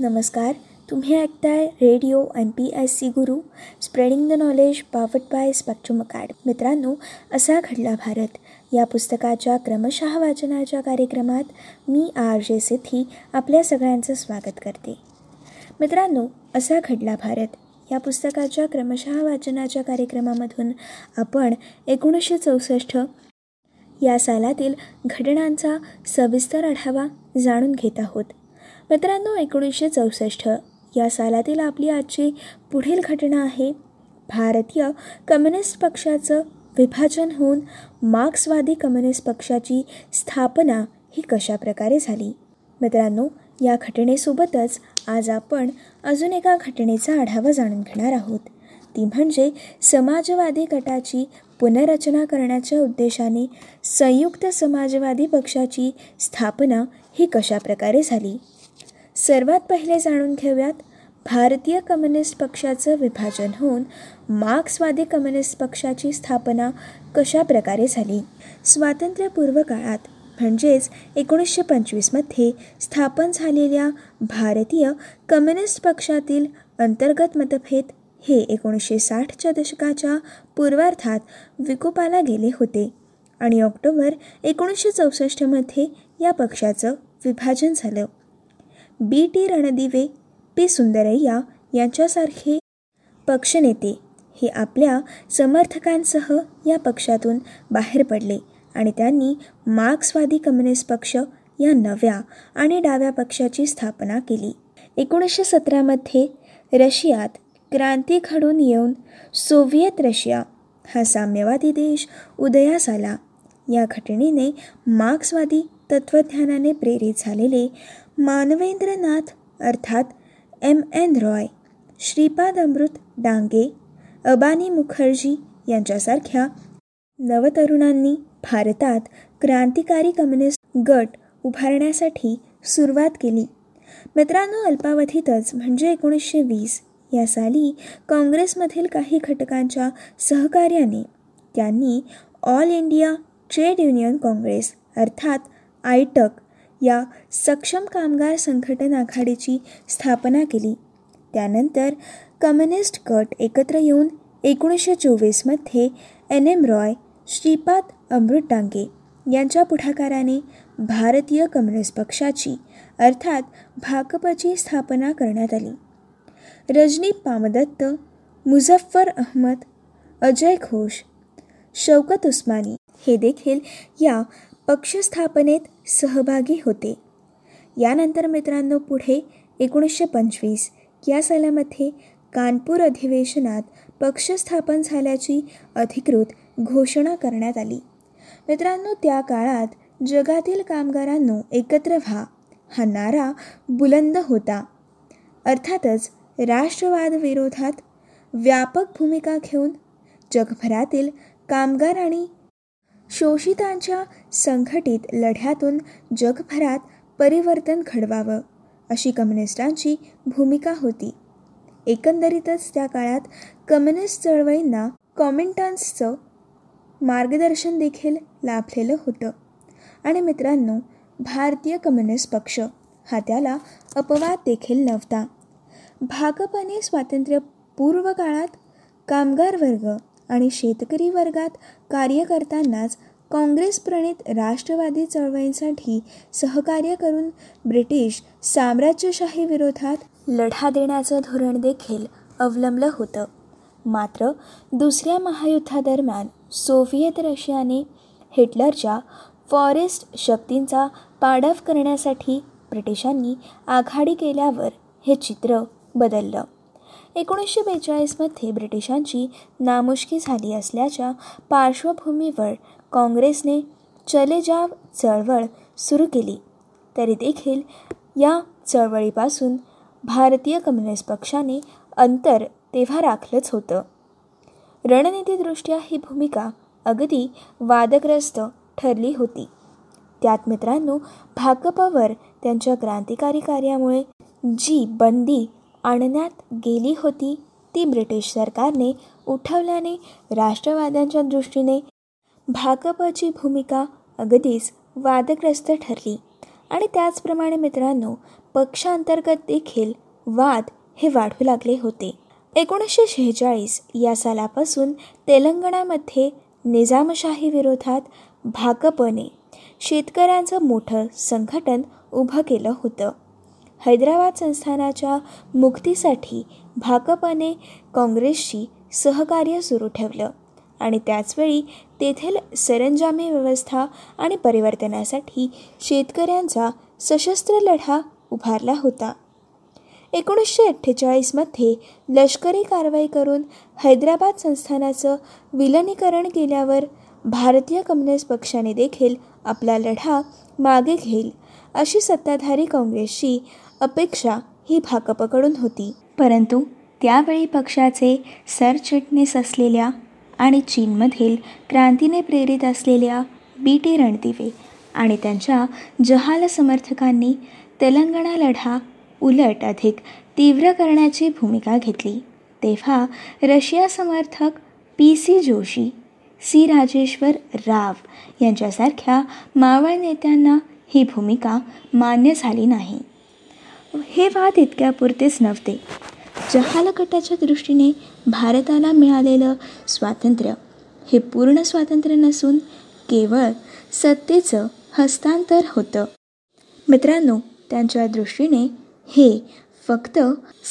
नमस्कार. तुम्ही ऐकताय radio M P S C Guru spreading the knowledge powered by Spectrum Academy मित्रांनो असा घडला भारत. या पुस्तकाच्या क्रमशः वाचनाच्या कार्यक्रमात मी आर जे सिथी आपल्या सगळ्यांचं स्वागत करते. मित्रांनो असा घडला भारत. या पुस्तकाच्या क्रमशः वाचनाच्या कार्यक्रमामधून आपण एकोणीसशे चौसष्ट या सालातील घटनांचा सविस्तर आढावा जाणून घेत आहोत. मित्रांनो एकोणीसशे चौसष्ट या सालातील आपली आजची पुढील घटना आहे भारतीय कम्युनिस्ट पक्षाचं विभाजन होऊन मार्क्सवादी कम्युनिस्ट पक्षाची स्थापना ही कशा प्रकारे झाली? मित्रांनो या घटनेसोबतच आज आपण अजून एका घटनेचा आढावा जाणून घेणार आहोत. ती म्हणजे समाजवादी गटाची पुनर्रचना करण्याच्या उद्देशाने संयुक्त समाजवादी पक्षाची स्थापना ही कशा प्रकारे झाली? सर्वात पहिले जाणून घेऊयात भारतीय कम्युनिस्ट पक्षाचं विभाजन होऊन मार्क्सवादी कम्युनिस्ट पक्षाची स्थापना कशा प्रकारे झाली? स्वातंत्र्यपूर्व काळात म्हणजेच एकोणीसशे पंचवीसमध्ये स्थापन झालेल्या भारतीय कम्युनिस्ट पक्षातील अंतर्गत मतभेद हे एकोणीसशे साठच्या दशकाच्या पूर्वार्धात विकोपाला गेले होते आणि ऑक्टोबर एकोणीसशे चौसष्टमध्ये या पक्षाचं विभाजन झालं. B T Ranadive P Sundarayya यांच्यासारखे पक्षनेते हे आपल्या समर्थकांसह या पक्षातून बाहेर पडले आणि त्यांनी मार्क्सवादी कम्युनिस्ट पक्ष या नव्या आणि डाव्या पक्षाची स्थापना केली. एकोणीसशे सतरामध्ये रशियात क्रांती घडून येऊन सोव्हिएत रशिया हा साम्यवादी देश उदयास आला. या घटनेने मार्क्सवादी तत्त्वज्ञानाने प्रेरित झालेले मानवेंद्रनाथ अर्थात एम. एन. रॉय श्रीपाद अमृत डांगे अबानी मुखर्जी यांच्यासारख्या नवतरुणांनी भारतात क्रांतिकारी कम्युनिस्ट गट उभारण्यासाठी सुरुवात केली. मित्रांनो अल्पावधीतच म्हणजे एकोणीसशे वीस या साली काँग्रेसमधील काही घटकांच्या सहकार्याने त्यांनी All India Trade Union Congress अर्थात आयटक या सक्षम कामगार संघटन आघाडीची स्थापना केली. त्यानंतर कम्युनिस्ट गट एकत्र येऊन एकोणीसशे चोवीसमध्ये एन. एम. रॉय श्रीपाद अमृत डांगे यांच्या पुढाकाराने भारतीय कम्युनिस्ट पक्षाची अर्थात भाकपची स्थापना करण्यात आली. रजनी पामदत्त मुझफ्फर अहमद अजय घोष शौकत उस्मानी हे देखील या पक्षस्थापनेत सहभागी होते. यानंतर मित्रांनो पुढे एकोणीसशे पंचवीस या सालामध्ये कानपूर अधिवेशनात पक्ष स्थापन झाल्याची अधिकृत घोषणा करण्यात आली. मित्रांनो त्या काळात जगातील कामगारांनो एकत्र व्हा हा नारा बुलंद होता. अर्थातच राष्ट्रवाद विरोधात व्यापक भूमिका घेऊन जगभरातील कामगार आणि शोषितांच्या संघटित लढ्यातून जगभरात परिवर्तन घडवावं अशी कम्युनिस्टांची भूमिका होती. एकंदरीतच त्या काळात कम्युनिस्ट चळवळींना कॉमेंटन्सचं मार्गदर्शन देखील लाभलेलं होतं. आणि मित्रांनो भारतीय कम्युनिस्ट पक्ष हा त्याला अपवाद देखील नव्हता. भाकपने स्वातंत्र्यपूर्व काळात कामगार वर्ग आणि शेतकरी वर्गात कार्य करतानाच काँग्रेसप्रणीत राष्ट्रवादी चळवळींसाठी सहकार्य करून ब्रिटिश साम्राज्यशाही विरोधात लढा देण्याचं धोरण देखील अवलंबलं होतं. मात्र दुसऱ्या महायुद्धादरम्यान सोव्हिएत रशियाने हिटलरच्या फॉरेस्ट शक्तींचा पाडव करण्यासाठी ब्रिटिशांनी आघाडी केल्यावर हे चित्र बदललं. एकोणीसशे बेचाळीसमध्ये ब्रिटिशांची नामुष्की झाली असल्याच्या पार्श्वभूमीवर काँग्रेसने चले जाव चळवळ सुरू केली. तरी देखील या चळवळीपासून भारतीय कम्युनिस्ट पक्षाने अंतर तेव्हा राखलंच होतं. रणनीतीदृष्ट्या ही भूमिका अगदी वादग्रस्त ठरली होती. त्यात मित्रांनो भाकपावर त्यांच्या क्रांतिकारी कार्यामुळे जी बंदी आणण्यात गेली होती. ती ब्रिटिश सरकारने उठवल्याने राष्ट्रवाद्यांच्या दृष्टीने भाकपची भूमिका अगदीच वादग्रस्त ठरली. आणि त्याचप्रमाणे मित्रांनो पक्षांतर्गत देखील वाद हे वाढू लागले होते. एकोणीसशे शेहेचाळीस या सालापासून तेलंगणामध्ये निजामशाही विरोधात भाकपने शेतकऱ्यांचं मोठं संघटन उभं केलं होतं. हैदराबाद संस्थानाच्या मुक्तीसाठी भाकपने काँग्रेसशी सहकार्य सुरू ठेवलं. आणि त्याचवेळी तेथील सरंजामी व्यवस्था आणि परिवर्तनासाठी शेतकऱ्यांचा सशस्त्र लढा उभारला होता. एकोणीसशे अठ्ठेचाळीसमध्ये लष्करी कारवाई करून हैदराबाद संस्थानाचं विलनीकरण केल्यावर भारतीय कम्युनिस्ट पक्षाने देखील आपला लढा मागे घेईल अशी सत्ताधारी काँग्रेसची अपेक्षा ही भाकपकडून होती. परंतु त्यावेळी पक्षाचे सरचिटणीस असलेल्या आणि चीनमधील क्रांतीने प्रेरित असलेल्या बी टी रणदिवे आणि त्यांच्या जहाल समर्थकांनी तेलंगणा लढा उलट अधिक तीव्र करण्याची भूमिका घेतली. तेव्हा रशिया समर्थक P C Joshi C Rajeshwar Rao यांच्यासारख्या मावळ नेत्यांना ही भूमिका मान्य झाली नाही. हे वाद इतक्यापुरतेच नव्हते. चहालकटाच्या दृष्टीने भारताला मिळालेलं स्वातंत्र्य हे पूर्ण स्वातंत्र्य नसून केवळ सत्तेचं हस्तांतर होतं. मित्रांनो त्यांच्या दृष्टीने हे फक्त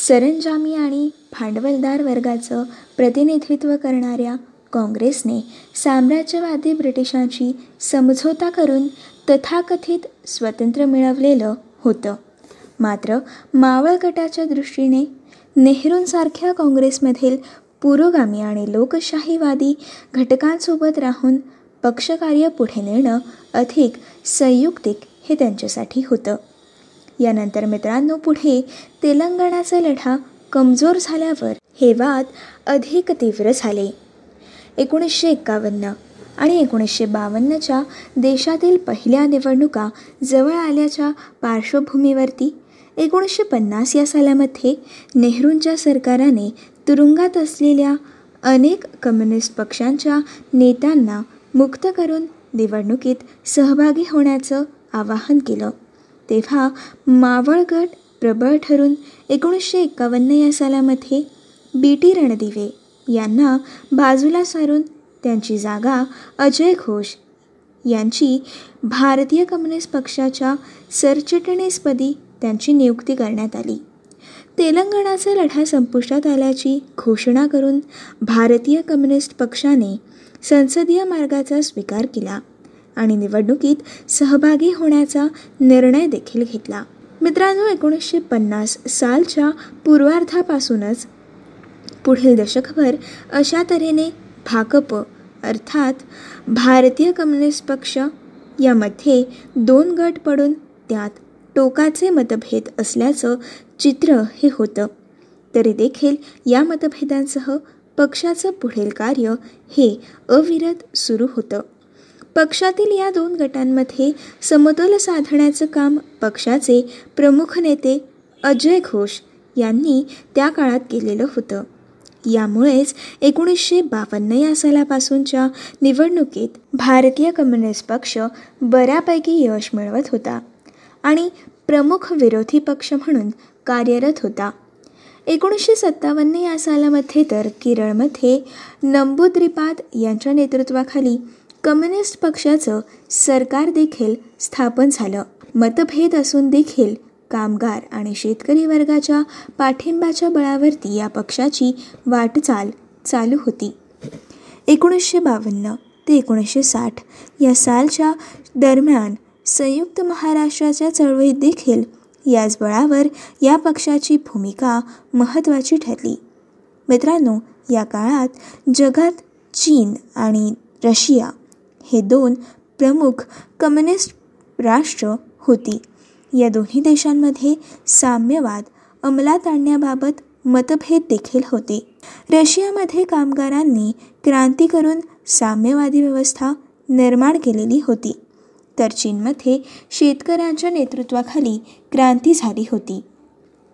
सरंजामी आणि भांडवलदार वर्गाचं प्रतिनिधित्व करणाऱ्या काँग्रेसने साम्राज्यवादी ब्रिटिशांची समझोता करून तथाकथित स्वातंत्र्य मिळवलेलं होतं. मात्र मावळ गटाच्या दृष्टीने नेहरूंसारख्या काँग्रेसमधील पुरोगामी आणि लोकशाहीवादी घटकांसोबत राहून पक्षकार्य पुढे नेणं अधिक संयुक्तिक हे त्यांच्यासाठी होतं. यानंतर मित्रांनो पुढे तेलंगणाचा लढा कमजोर झाल्यावर हे वाद अधिक तीव्र झाले. एकोणीसशे एकावन्न आणि एकोणीसशे बावन्नच्या देशातील पहिल्या निवडणुका जवळ आल्याच्या पार्श्वभूमीवरती एकोणीसशे पन्नास या सालामध्ये नेहरूंच्या सरकाराने तुरुंगात असलेल्या अनेक कम्युनिस्ट पक्षांच्या नेत्यांना मुक्त करून निवडणुकीत सहभागी होण्याचं आवाहन केलं. तेव्हा मावळ गट प्रबळ ठरून एकोणीसशे एकावन्न या सालामध्ये बी टी रणदिवे यांना बाजूला सारून त्यांची जागा अजय घोष यांची भारतीय कम्युनिस्ट पक्षाच्या सरचिटणीसपदी त्यांची नियुक्ती करण्यात आली. तेलंगणाचा लढा संपुष्टात आल्याची घोषणा करून भारतीय कम्युनिस्ट पक्षाने संसदीय मार्गाचा स्वीकार केला आणि निवडणुकीत सहभागी होण्याचा निर्णय देखील घेतला. मित्रांनो एकोणीसशे पन्नास सालच्या पूर्वार्धापासूनच पुढील दशकभर अशा तऱ्हेने भाकप अर्थात भारतीय कम्युनिस्ट पक्ष यामध्ये दोन गट पडून त्यात टोकाचे मतभेद असल्याचं चित्र हे होतं. तरी देखील या मतभेदांसह पक्षाचं पुढील कार्य हे अविरत सुरू होतं. पक्षातील या दोन गटांमध्ये समतोल साधण्याचं काम पक्षाचे प्रमुख नेते अजय घोष यांनी त्या काळात केलेलं होतं. यामुळेच एकोणीसशे बावन्न या सालापासूनच्या निवडणुकीत भारतीय कम्युनिस्ट पक्ष बऱ्यापैकी यश मिळवत होता. आणि प्रमुख विरोधी पक्ष म्हणून कार्यरत होता. एकोणीसशे सत्तावन्न या सालामध्ये तर केरळमध्ये नंबूद्रिपाद यांच्या नेतृत्वाखाली कम्युनिस्ट पक्षाचं सरकार देखील स्थापन झालं. मतभेद असून देखील कामगार आणि शेतकरी वर्गाच्या पाठिंब्याच्या बळावरती या पक्षाची वाटचाल चालू होती. एकोणीसशे बावन्न ते एकोणीसशे साठ या सालच्या दरम्यान संयुक्त महाराष्ट्राच्या चळवळीत देखील याच बळावर या पक्षाची भूमिका महत्त्वाची ठरली. मित्रांनो या काळात जगात चीन आणि रशिया हे दोन प्रमुख कम्युनिस्ट राष्ट्र होती. या दोन्ही देशांमध्ये साम्यवाद अंमलात आणण्याबाबत मतभेद देखील होते. रशियामध्ये कामगारांनी क्रांती करून साम्यवादी व्यवस्था निर्माण केलेली होती. तर चीनमध्ये शेतकऱ्यांच्या नेतृत्वाखाली क्रांती झाली होती.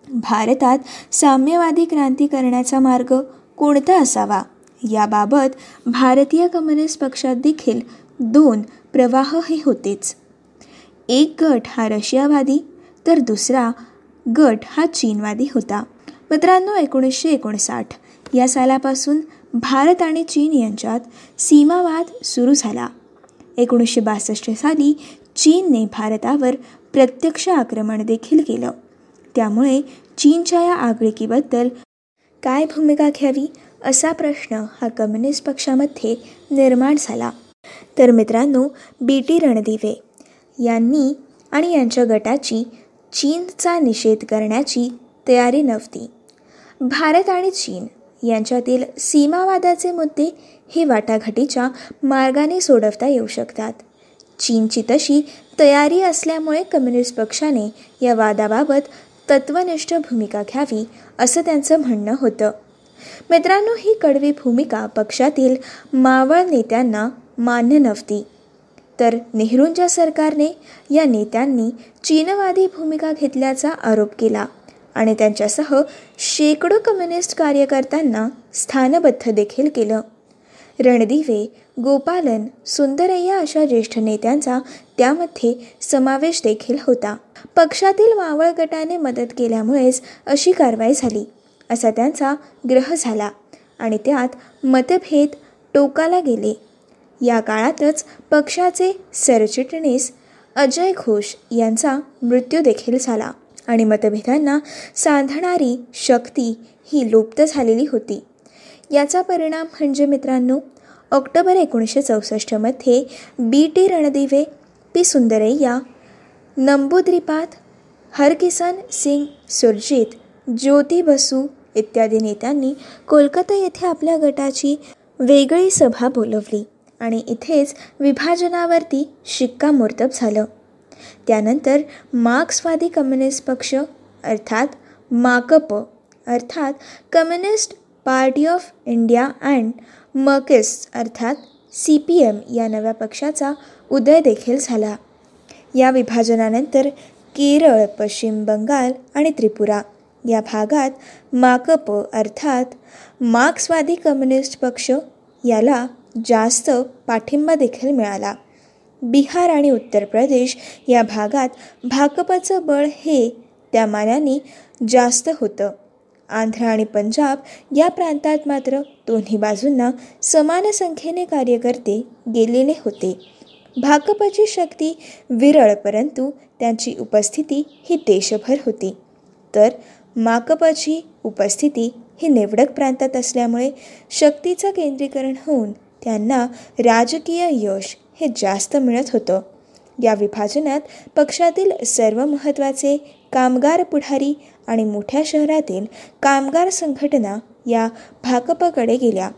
भारतात साम्यवादी क्रांती करण्याचा मार्ग कोणता असावा? याबाबत भारतीय कम्युनिस्ट पक्षात देखील दोन प्रवाह हे होतेच. एक गट हा रशियावादी तर दुसरा गट हा चीनवादी होता. मित्रांनो एकोणीसशे एकोणसाठ या सालापासून भारत आणि चीन यांच्यात सीमावाद सुरू झाला. एकोणीसशे बासष्ट साली चीनने भारतावर प्रत्यक्ष आक्रमण देखील केलं. त्यामुळे चीनच्या या आगळिकीबद्दल काय भूमिका घ्यावी असा प्रश्न हा कम्युनिस्ट पक्षामध्ये निर्माण झाला. तर मित्रांनो बी टी रणदिवे यांनी आणि यांच्या गटाची चीनचा निषेध करण्याची तयारी नव्हती. भारत आणि चीन यांच्यातील सीमावादाचे मुद्दे हे वाटाघाटीच्या मार्गाने सोडवता येऊ शकतात. चीनची तशी तयारी असल्यामुळे कम्युनिस्ट पक्षाने या वादाबाबत तत्वनिष्ठ भूमिका घ्यावी असं त्यांचं म्हणणं होतं. मित्रांनो ही कडवी भूमिका पक्षातील मावळ नेत्यांना मान्य नव्हती. तर नेहरूंच्या सरकारने या नेत्यांनी चीनवादी भूमिका घेतल्याचा आरोप केला. आणि त्यांच्यासह शेकडो कम्युनिस्ट कार्यकर्त्यांना स्थानबद्ध देखील केलं. रणदिवे गोपालन सुंदरय्या अशा ज्येष्ठ नेत्यांचा त्यामध्ये समावेश देखील होता. पक्षातील मावळ गटाने मदत केल्यामुळेच अशी कारवाई झाली असा त्यांचा ग्रह झाला आणि त्यात मतभेद टोकाला गेले. या काळातच पक्षाचे सरचिटणीस अजय घोष यांचा मृत्यू देखील झाला. आणि मतभेदांना सांधणारी शक्ती ही लुप्त झालेली होती. याचा परिणाम म्हणजे मित्रांनो ऑक्टोबर एकोणीसशे चौसष्टमध्ये B T Ranadive P Sundarayya Namboodiripad Harkishan Singh Surjeet Jyoti Basu इत्यादी नेत्यांनी कोलकाता येथे आपल्या गटाची वेगळी सभा बोलवली आणि इथेच विभाजनावरती शिक्कामोर्तब झालं. त्यानंतर मार्क्सवादी कम्युनिस्ट पक्ष अर्थात माकप अर्थात Communist Party of India and Marxist अर्थात सी पी एम या नव्या पक्षाचा उदय देखील झाला. या विभाजनानंतर केरळ पश्चिम बंगाल आणि त्रिपुरा या भागात माकप अर्थात मार्क्सवादी कम्युनिस्ट पक्ष याला जास्त पाठिंबा देखील मिळाला. बिहार आणि उत्तर प्रदेश या भागात भाकपचं बळ हे त्या मानाने जास्त होतं. आंध्र आणि पंजाब या प्रांतात मात्र दोन्ही बाजूंना समान संख्येने कार्यकर्ते गेलेले होते. भाकपची शक्ती विरळ परंतु त्यांची उपस्थिती ही देशभर होती. तर माकपची उपस्थिती ही निवडक प्रांतात असल्यामुळे शक्तीचं केंद्रीकरण होऊन त्यांना राजकीय यश हे जास्त मिळत होतं. या विभाजनात पक्षातील सर्व महत्त्वाचे कामगार पुढारी आणि मोठ्या शहरातील कामगार संघटना या भाकपकडे गेल्या.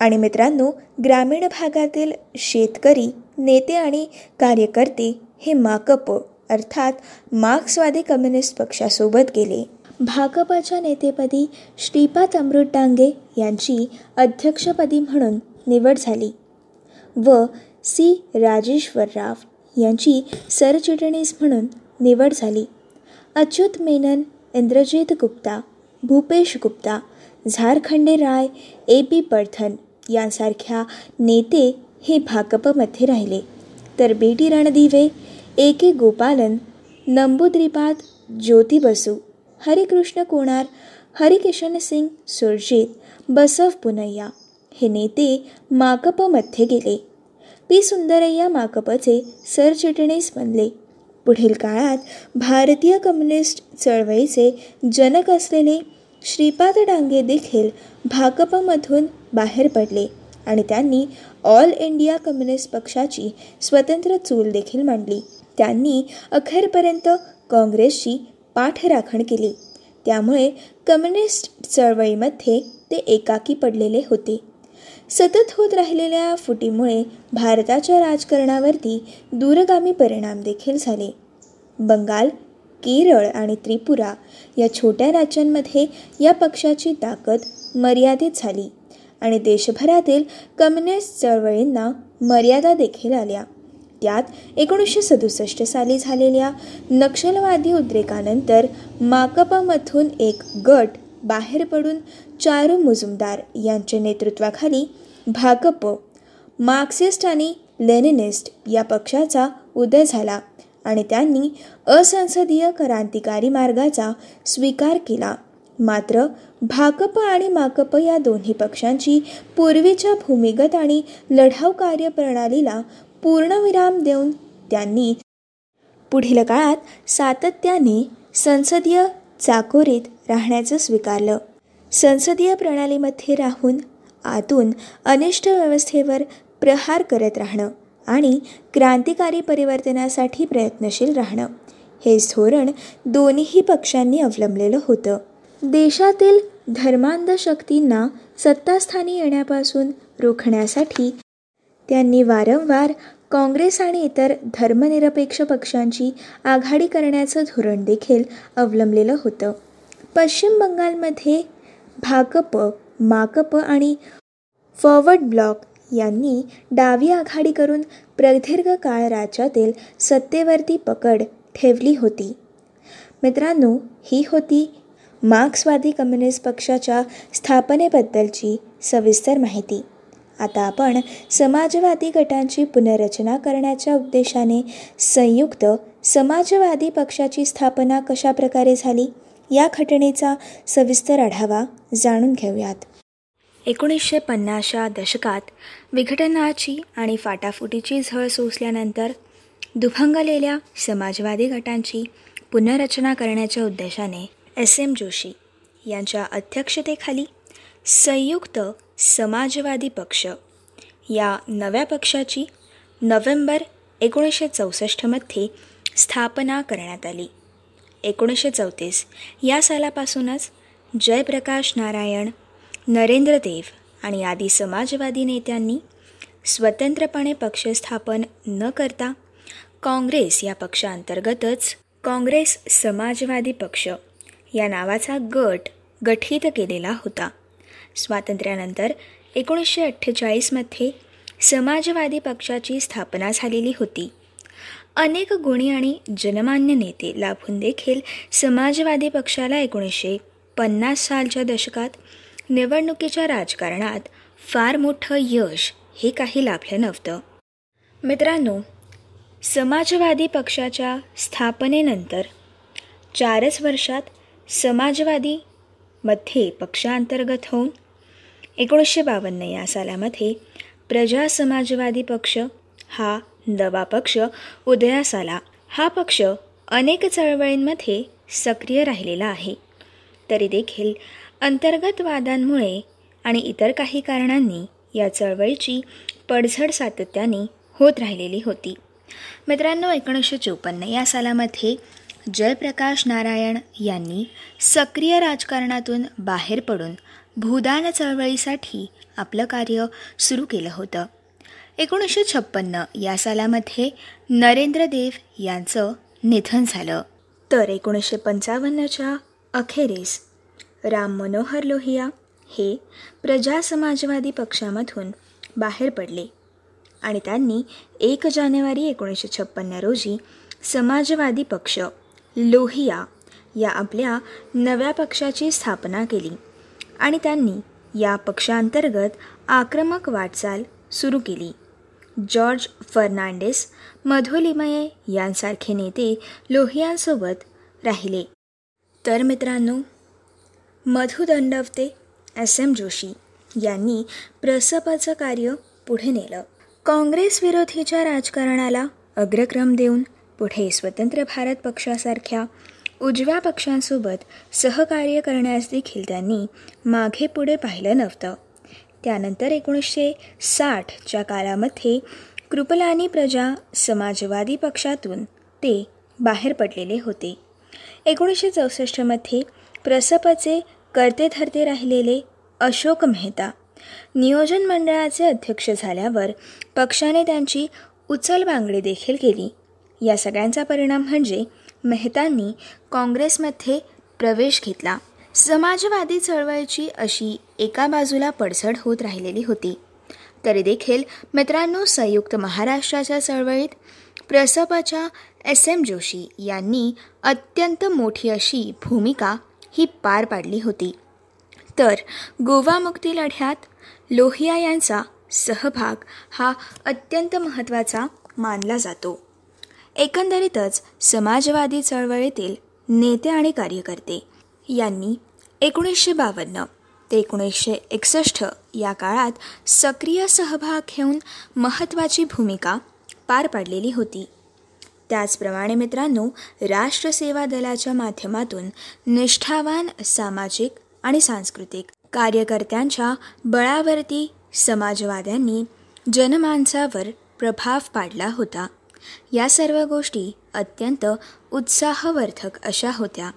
आणि मित्रांनो ग्रामीण भागातील शेतकरी नेते आणि कार्यकर्ते हे माकप अर्थात मार्क्सवादी कम्युनिस्ट पक्षासोबत गेले. भाकपाच्या नेतेपदी श्रीपाद अमृत डांगे यांची अध्यक्षपदी म्हणून निवड झाली व सी. राजेश्वर राव यांची सरचिटणीस म्हणून निवड झाली. अच्युत मेनन इंद्रजित गुप्ता भूपेश गुप्ता झारखंडे राय ए. पी. पर्थन यांसारख्या नेते हे भाकपमध्ये राहिले. तर बी. टी रणदिवे ए. के. गोपालन नंबूद्रिपाद ज्योती बसू हरिकृष्ण कोणार हरिकिशन सिंग सुरजित बसव पुनय्या हे नेते माकपमध्ये गेले. पी सुंदरय्या माकपचे सरचिटणीस बनले. पुढील काळात भारतीय कम्युनिस्ट चळवळीचे जनक असलेले श्रीपाद डांगे देखील भाकपमधून बाहेर पडले आणि त्यांनी ऑल इंडिया कम्युनिस्ट पक्षाची स्वतंत्र चूल देखील मांडली. त्यांनी अखेरपर्यंत काँग्रेसची पाठराखण केली. त्यामुळे कम्युनिस्ट चळवळीमध्ये ते एकाकी पडलेले होते. सतत होत राहिलेल्या फुटीमुळे भारताच्या राजकारणावरती दूरगामी परिणाम देखील झाले. बंगाल केरळ आणि त्रिपुरा या छोट्या राज्यांमध्ये या पक्षाची ताकद मर्यादित झाली आणि देशभरातील कम्युनिस्ट चळवळींना मर्यादा देखील आल्या. त्यात एकोणीसशे सदुसष्ट साली झालेल्या नक्षलवादी उद्रेकानंतर माकपामधून एक गट बाहेर पडून चारू मुजुमदार यांच्या नेतृत्वाखाली भाकप मार्क्सिस्ट आणि लेनिनिस्ट या पक्षाचा उदय झाला आणि त्यांनी असंसदीय क्रांतिकारी मार्गाचा स्वीकार केला. मात्र भाकप आणि माकप या दोन्ही पक्षांची पूर्वीच्या भूमिगत आणि लढाऊ कार्यप्रणालीला पूर्णविराम देऊन त्यांनी पुढील काळात सातत्याने संसदीय चाकोरीत राहण्याचं स्वीकारलं. संसदीय प्रणालीमध्ये राहून आतून अनिष्ट व्यवस्थेवर प्रहार करत राहणं आणि क्रांतिकारी परिवर्तनासाठी प्रयत्नशील राहणं. हेच धोरण दोन्ही पक्षांनी अवलंबलेलं होतं. देशातील धर्मांध शक्तींना सत्तास्थानी येण्यापासून रोखण्यासाठी त्यांनी वारंवार काँग्रेस आणि इतर धर्मनिरपेक्ष पक्षांची आघाडी करण्याचं धोरण देखील अवलंबलेलं होतं. पश्चिम बंगालमध्ये भाकप माकप आणि फॉरवर्ड ब्लॉक यांनी डावी आघाडी करून प्रदीर्घ काळ राज्यातील सत्तेवरती पकड ठेवली होती. मित्रांनो ही होती मार्क्सवादी कम्युनिस्ट पक्षाच्या स्थापनेबद्दलची सविस्तर माहिती. आता आपण समाजवादी गटांची पुनर्रचना करण्याच्या उद्देशाने संयुक्त समाजवादी पक्षाची स्थापना कशा प्रकारे झाली या घटनेचा सविस्तर आढावा जाणून घेऊयात. एकोणीसशे पन्नासच्या दशकात विघटनाची आणि फाटाफुटीची झळ सोसल्यानंतर दुभंगलेल्या समाजवादी गटांची पुनर्रचना करण्याच्या उद्देशाने एस एम जोशी यांच्या अध्यक्षतेखाली संयुक्त समाजवादी पक्ष या नव्या पक्षाची नोव्हेंबर एकोणीसशे चौसष्टमध्ये स्थापना करण्यात आली. एकोणीसशे चौतीस या सालापासूनच जयप्रकाश नारायण नरेंद्र देव आणि आदी समाजवादी नेत्यांनी स्वतंत्रपणे पक्ष स्थापन न करता काँग्रेस या पक्षांतर्गतच काँग्रेस समाजवादी पक्ष या नावाचा गट गठीत केलेला होता. स्वातंत्र्यानंतर एकोणीसशे अठ्ठेचाळीसमध्ये समाजवादी पक्षाची स्थापना झालेली होती. अनेक गुणी आणि जनमान्य नेते लाभून देखील समाजवादी पक्षाला एकोणीसशे पन्नास सालच्या दशकात निवडणुकीच्या राजकारणात फार मोठं यश हे काही लाभलं नव्हतं. मित्रांनो समाजवादी पक्षाच्या स्थापनेनंतर चारच वर्षात समाजवादी मध्ये पक्षांतर्गत होऊन एकोणीसशे बावन्न या सालामध्ये प्रजा समाजवादी पक्ष हा नवा पक्ष उदयास आला हा पक्ष अनेक चळवळींमध्ये सक्रिय राहिलेला आहे. तरी देखील अंतर्गत वादांमुळे आणि इतर काही कारणांनी या चळवळीची पडझड सातत्याने होत राहिलेली होती. मित्रांनो एकोणीसशे चोपन्न या सालामध्ये जयप्रकाश नारायण यांनी सक्रिय राजकारणातून बाहेर पडून भूदान चळवळीसाठी आपलं कार्य सुरू केलं होतं. एकोणीसशे छप्पन्न या सालामध्ये नरेंद्र देव यांचं निधन झालं. तर एकोणीसशे पंचावन्नच्या अखेरीस राम मनोहर लोहिया हे प्रजा समाजवादी पक्षामधून बाहेर पडले आणि त्यांनी एक जानेवारी एकोणीसशे छप्पन्न रोजी समाजवादी पक्ष लोहिया या आपल्या नव्या पक्षाची स्थापना केली आणि त्यांनी या पक्षांतर्गत आक्रमक वाटचाल सुरू केली. जॉर्ज फर्नांडिस मधुलिमये यांसारखे नेते लोहियांसोबत राहिले. तर मित्रांनो मधु दंडवते एस एम जोशी यांनी प्रसपाचं कार्य पुढे नेलं. काँग्रेस विरोधीच्या राजकारणाला अग्रक्रम देऊन पुढे स्वतंत्र भारत पक्षासारख्या उजव्या पक्षांसोबत सहकार्य करण्यास देखील त्यांनी मागे पुढे पाहिलं नव्हतं. त्यानंतर एकोणीसशे साठच्या काळामध्ये कृपलानी प्रजा समाजवादी पक्षातून ते बाहेर पडलेले होते. एकोणीसशे चौसष्टमध्ये प्रसपचे करते धरते राहिलेले अशोक मेहता. नियोजन मंडळाचे अध्यक्ष झाल्यावर पक्षाने त्यांची उचलबांगडी देखील केली. या सगळ्यांचा परिणाम म्हणजे मेहतांनी काँग्रेसमध्ये प्रवेश घेतला. समाजवादी चळवळीची अशी एका बाजूला पडझड होत राहिलेली होती. तरी देखील मित्रांनो संयुक्त महाराष्ट्राच्या चळवळीत प्रसपाच्या एस एम जोशी यांनी अत्यंत मोठी अशी भूमिका ही पार पाडली होती. तर गोवा मुक्ती लढ्यात लोहिया यांचा सहभाग हा अत्यंत महत्त्वाचा मानला जातो. एकंदरीतच समाजवादी चळवळीतील नेते आणि कार्यकर्ते यांनी एकोणीसशे बावन्न ते एकोणीसशे एकसष्ट या काळात सक्रिय सहभाग घेऊन महत्त्वाची भूमिका पार पाडलेली होती. त्याचप्रमाणे मित्रांनो राष्ट्रसेवा दलाच्या माध्यमातून निष्ठावान सामाजिक आणि सांस्कृतिक कार्यकर्त्यांच्या बळावरती समाजवाद्यांनी जनमानसावर प्रभाव पाडला होता. या सर्व गोष्टी अत्यंत उत्साहवर्धक अशा होत्या.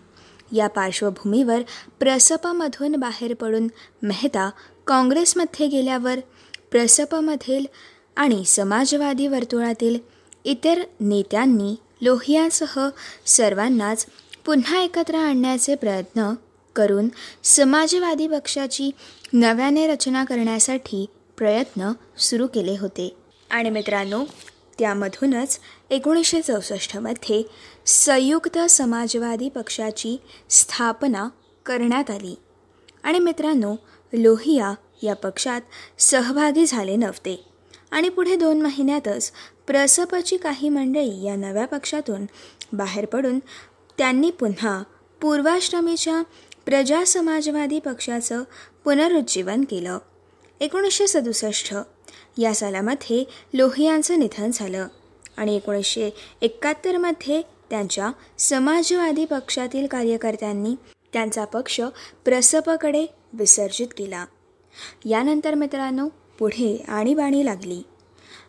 या पार्श्वभूमीवर प्रसपमधून बाहेर पडून मेहता काँग्रेसमध्ये गेल्यावर प्रसपमधील आणि समाजवादी वर्तुळातील इतर नेत्यांनी लोहियासह सर्वांनाच पुन्हा एकत्र आणण्याचे प्रयत्न करून समाजवादी पक्षाची नव्याने रचना करण्यासाठी प्रयत्न सुरू केले होते. आणि मित्रांनो त्यामधूनच एकोणीसशे चौसष्टमध्ये संयुक्त समाजवादी पक्षाची स्थापना करण्यात आली. आणि मित्रांनो लोहिया या पक्षात सहभागी झाले नव्हते. आणि पुढे दोन महिन्यातच प्रसपची काही मंडळी या नव्या पक्षातून बाहेर पडून त्यांनी पुन्हा पूर्वाश्रमीच्या प्रजा समाजवादी पक्षाचं पुनरुज्जीवन केलं. एकोणीसशे सदुसष्ट या सालामध्ये लोहियांचं निधन झालं आणि एकोणीसशे एकाहत्तरमध्ये त्यांच्या समाजवादी पक्षातील कार्यकर्त्यांनी त्यांचा पक्ष प्रसपकडे विसर्जित केला. यानंतर मित्रांनो पुढे आणीबाणी लागली.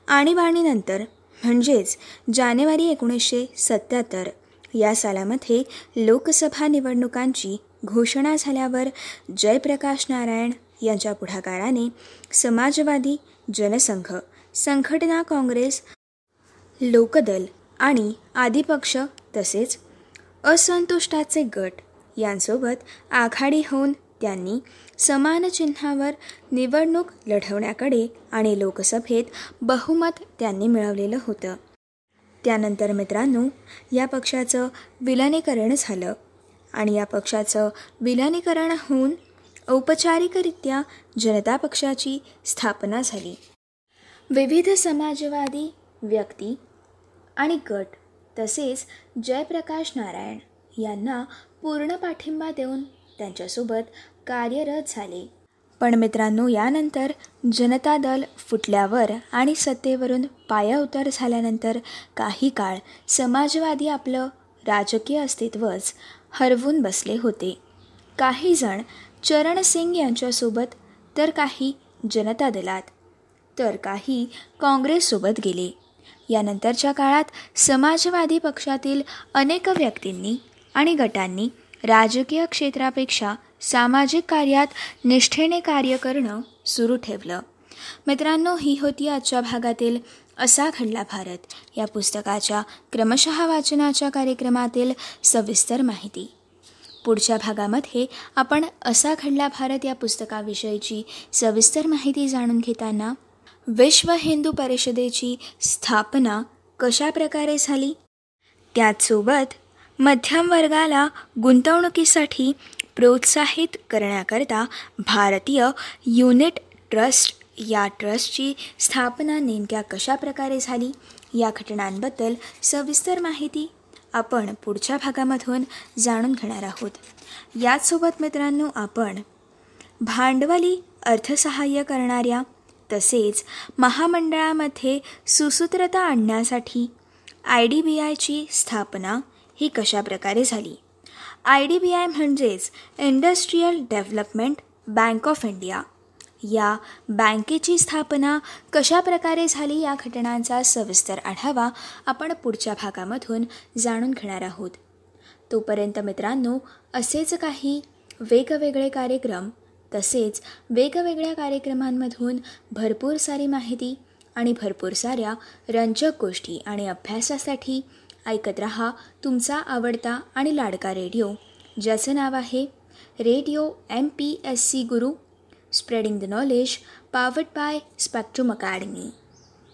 आणीबाणीनंतर म्हणजेच जानेवारी एकोणीसशे सत्याहत्तर या सालामध्ये लोकसभा निवडणुकांची घोषणा झाल्यावर जयप्रकाश नारायण यांच्या पुढाकाराने समाजवादी जनसंघ संघटना काँग्रेस लोकदल आणि आदिपक्ष तसेच असंतुष्टाचे गट यांसोबत आघाडी होऊन त्यांनी समान चिन्हावर निवडणूक लढवण्याकडे आणि लोकसभेत बहुमत त्यांनी मिळवलेलं होतं. त्यानंतर मित्रांनो या पक्षाचं विलनीकरण झालं आणि या पक्षाचं विलनीकरण होऊन औपचारिकरित्या जनता पक्षाची स्थापना झाली. विविध समाजवादी व्यक्ती आणि गट तसेच जयप्रकाश नारायण यांना पूर्ण पाठिंबा देऊन त्यांच्यासोबत कार्यरत झाले. पण मित्रांनो यानंतर जनता दल फुटल्यावर आणि सत्तेवरून पायाउतार झाल्यानंतर काही काळ समाजवादी आपलं राजकीय अस्तित्वच हरवून बसले होते. काही जण चरण सिंग यांच्यासोबत तर काही जनता दलात तर काही काँग्रेससोबत गेले. यानंतरच्या काळात समाजवादी पक्षातील अनेक व्यक्तींनी आणि गटांनी राजकीय क्षेत्रापेक्षा सामाजिक कार्यात निष्ठेने कार्य करणं सुरू ठेवलं. मित्रांनो ही होती आजच्या भागातील असा घडला भारत. या पुस्तकाच्या क्रमशः वाचनाच्या कार्यक्रमातील सविस्तर माहिती. पुढच्या भागामध्ये आपण असा घडला भारत या पुस्तकाविषयीची सविस्तर माहिती जाणून घेताना विश्व हिंदू परिषदेची स्थापना कशा प्रकारे झाली? त्याचसोबत मध्यम वर्गाला गुंतवणुकीसाठी प्रोत्साहित करण्याकरता भारतीय युनिट ट्रस्ट या ट्रस्टची स्थापना नेमक्या कशा प्रकारे झाली? या घटनांबद्दल सविस्तर माहिती आपण पुढच्या भागामधून जाणून घेणार आहोत. याचसोबत मित्रांनो आपण भांडवली अर्थसहाय्य करणाऱ्या तसेच महामंडळामध्ये सुसूत्रता आणण्यासाठी आय डी बी आयची स्थापना ही कशा प्रकारे झाली? आय डी बी आय म्हणजेच Industrial Development Bank of India. या बँकेची स्थापना कशा प्रकारे झाली या घटनांचा सविस्तर आढावा आपण पुढच्या भागामधून जाणून घेणार आहोत. तोपर्यंत मित्रांनो असेच काही वेगवेगळे कार्यक्रम तसेच वेगवेगळ्या कार्यक्रमांमधून भरपूर सारी माहिती आणि भरपूर साऱ्या रंजक गोष्टी आणि अभ्यासासाठी ऐकत रहा तुमचा आवडता आणि लाडका रेडिओ ज्याचं नाव आहे radio M P S C Guru spreading the knowledge powered by Spectrum Academy.